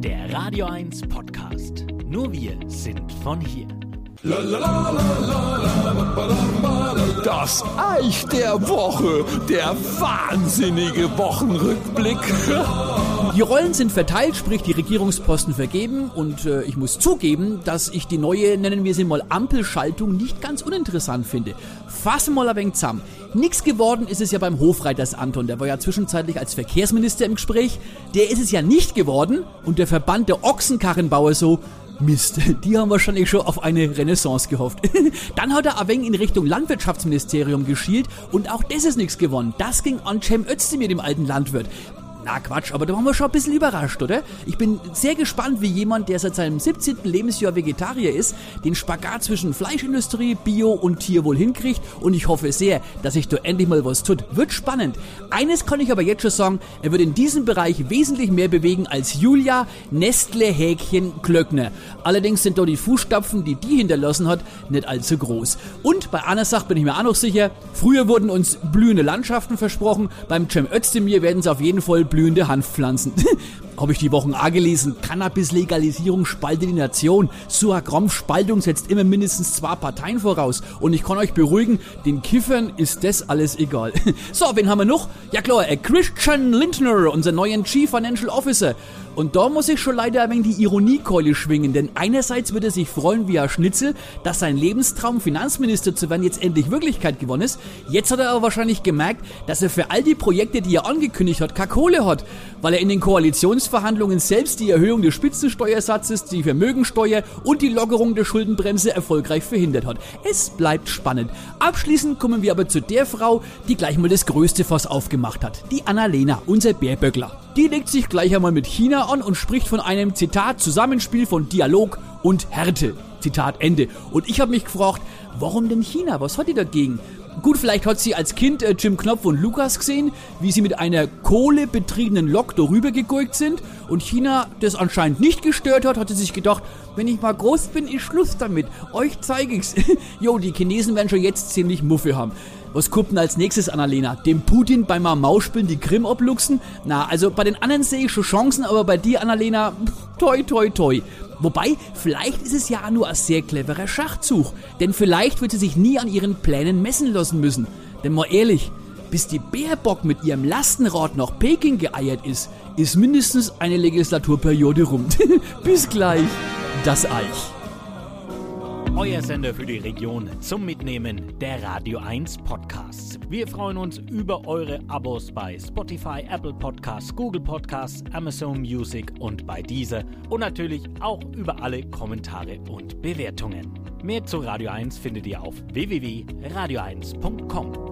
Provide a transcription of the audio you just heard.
Der Radio 1 Podcast. Nur wir sind von hier. Das Eich der Woche, der wahnsinnige Wochenrückblick. Die Rollen sind verteilt, sprich die Regierungsposten vergeben und äh, ich muss zugeben, dass ich die neue, nennen wir sie mal Ampelschaltung, nicht ganz uninteressant finde. Fassen mal ein wenig zusammen. Nix geworden ist es ja beim Hofreiters Anton, der war ja zwischenzeitlich als Verkehrsminister im Gespräch. Der ist es ja nicht geworden und der Verband der Ochsenkarrenbauer so, Mist, die haben wahrscheinlich schon auf eine Renaissance gehofft. Dann hat er wenig in Richtung Landwirtschaftsministerium geschielt und auch das ist nichts gewonnen. Das ging an Cem Özdemir, dem alten Landwirt. Na Quatsch, aber da waren wir schon ein bisschen überrascht, oder? Ich bin sehr gespannt, wie jemand, der seit seinem 17. Lebensjahr Vegetarier ist, den Spagat zwischen Fleischindustrie, Bio und Tierwohl hinkriegt und ich hoffe sehr, dass sich da endlich mal was tut. Wird spannend. Eines kann ich aber jetzt schon sagen, er wird in diesem Bereich wesentlich mehr bewegen als Julia Nestle Häkchen Klöckner. Allerdings sind da die Fußstapfen, die die hinterlassen hat, nicht allzu groß. Und bei einer Sache bin ich mir auch noch sicher, früher wurden uns blühende Landschaften versprochen, beim Cem Özdemir werden sie auf jeden Fall blühende Hanfpflanzen. Habe ich die Wochen A gelesen. Cannabis-Legalisierung spaltet die Nation. Suagrom-Spaltung setzt immer mindestens zwei Parteien voraus. Und ich kann euch beruhigen, den Kiffern ist das alles egal. So, wen haben wir noch? Ja klar, äh, Christian Lindner, unser neuen Chief Financial Officer. Und da muss ich schon leider ein wenig die Ironiekeule schwingen, denn einerseits würde er sich freuen wie ein Schnitzel, dass sein Lebenstraum Finanzminister zu werden jetzt endlich Wirklichkeit geworden ist. Jetzt hat er aber wahrscheinlich gemerkt, dass er für all die Projekte, die er angekündigt hat, keine Kohle hat, weil er in den Koalitionsverhandlungen selbst die Erhöhung des Spitzensteuersatzes, die Vermögensteuer und die Lockerung der Schuldenbremse erfolgreich verhindert hat. Es bleibt spannend. Abschließend kommen wir aber zu der Frau, die gleich mal das größte Fass aufgemacht hat. Die Annalena, unser Bärböckler. Die legt sich gleich einmal mit China an und spricht von einem Zitat Zusammenspiel von Dialog und Härte. Zitat Ende. Und ich habe mich gefragt, warum denn China? Was hat die dagegen? Gut, vielleicht hat sie als Kind äh, Jim Knopf und Lukas gesehen, wie sie mit einer kohlebetriebenen Lok darüber gegurkt sind und China das anscheinend nicht gestört hat, hat sie sich gedacht, wenn ich mal groß bin, ist Schluss damit. Euch zeige ich's. jo, die Chinesen werden schon jetzt ziemlich Muffe haben. Was kommt denn als nächstes, Annalena? Dem Putin beim Mauspielen die Krim obluchsen? Na, also bei den anderen sehe ich schon Chancen, aber bei dir, Annalena, toi, toi, toi. Wobei, vielleicht ist es ja nur ein sehr cleverer Schachzug. Denn vielleicht wird sie sich nie an ihren Plänen messen lassen müssen. Denn mal ehrlich, bis die Baerbock mit ihrem Lastenrad nach Peking geeiert ist, ist mindestens eine Legislaturperiode rum. bis gleich, das Eich. Euer Sender für die Region zum Mitnehmen der Radio 1 Podcasts. Wir freuen uns über eure Abos bei Spotify, Apple Podcasts, Google Podcasts, Amazon Music und bei dieser und natürlich auch über alle Kommentare und Bewertungen. Mehr zu Radio 1 findet ihr auf www.radio1.com.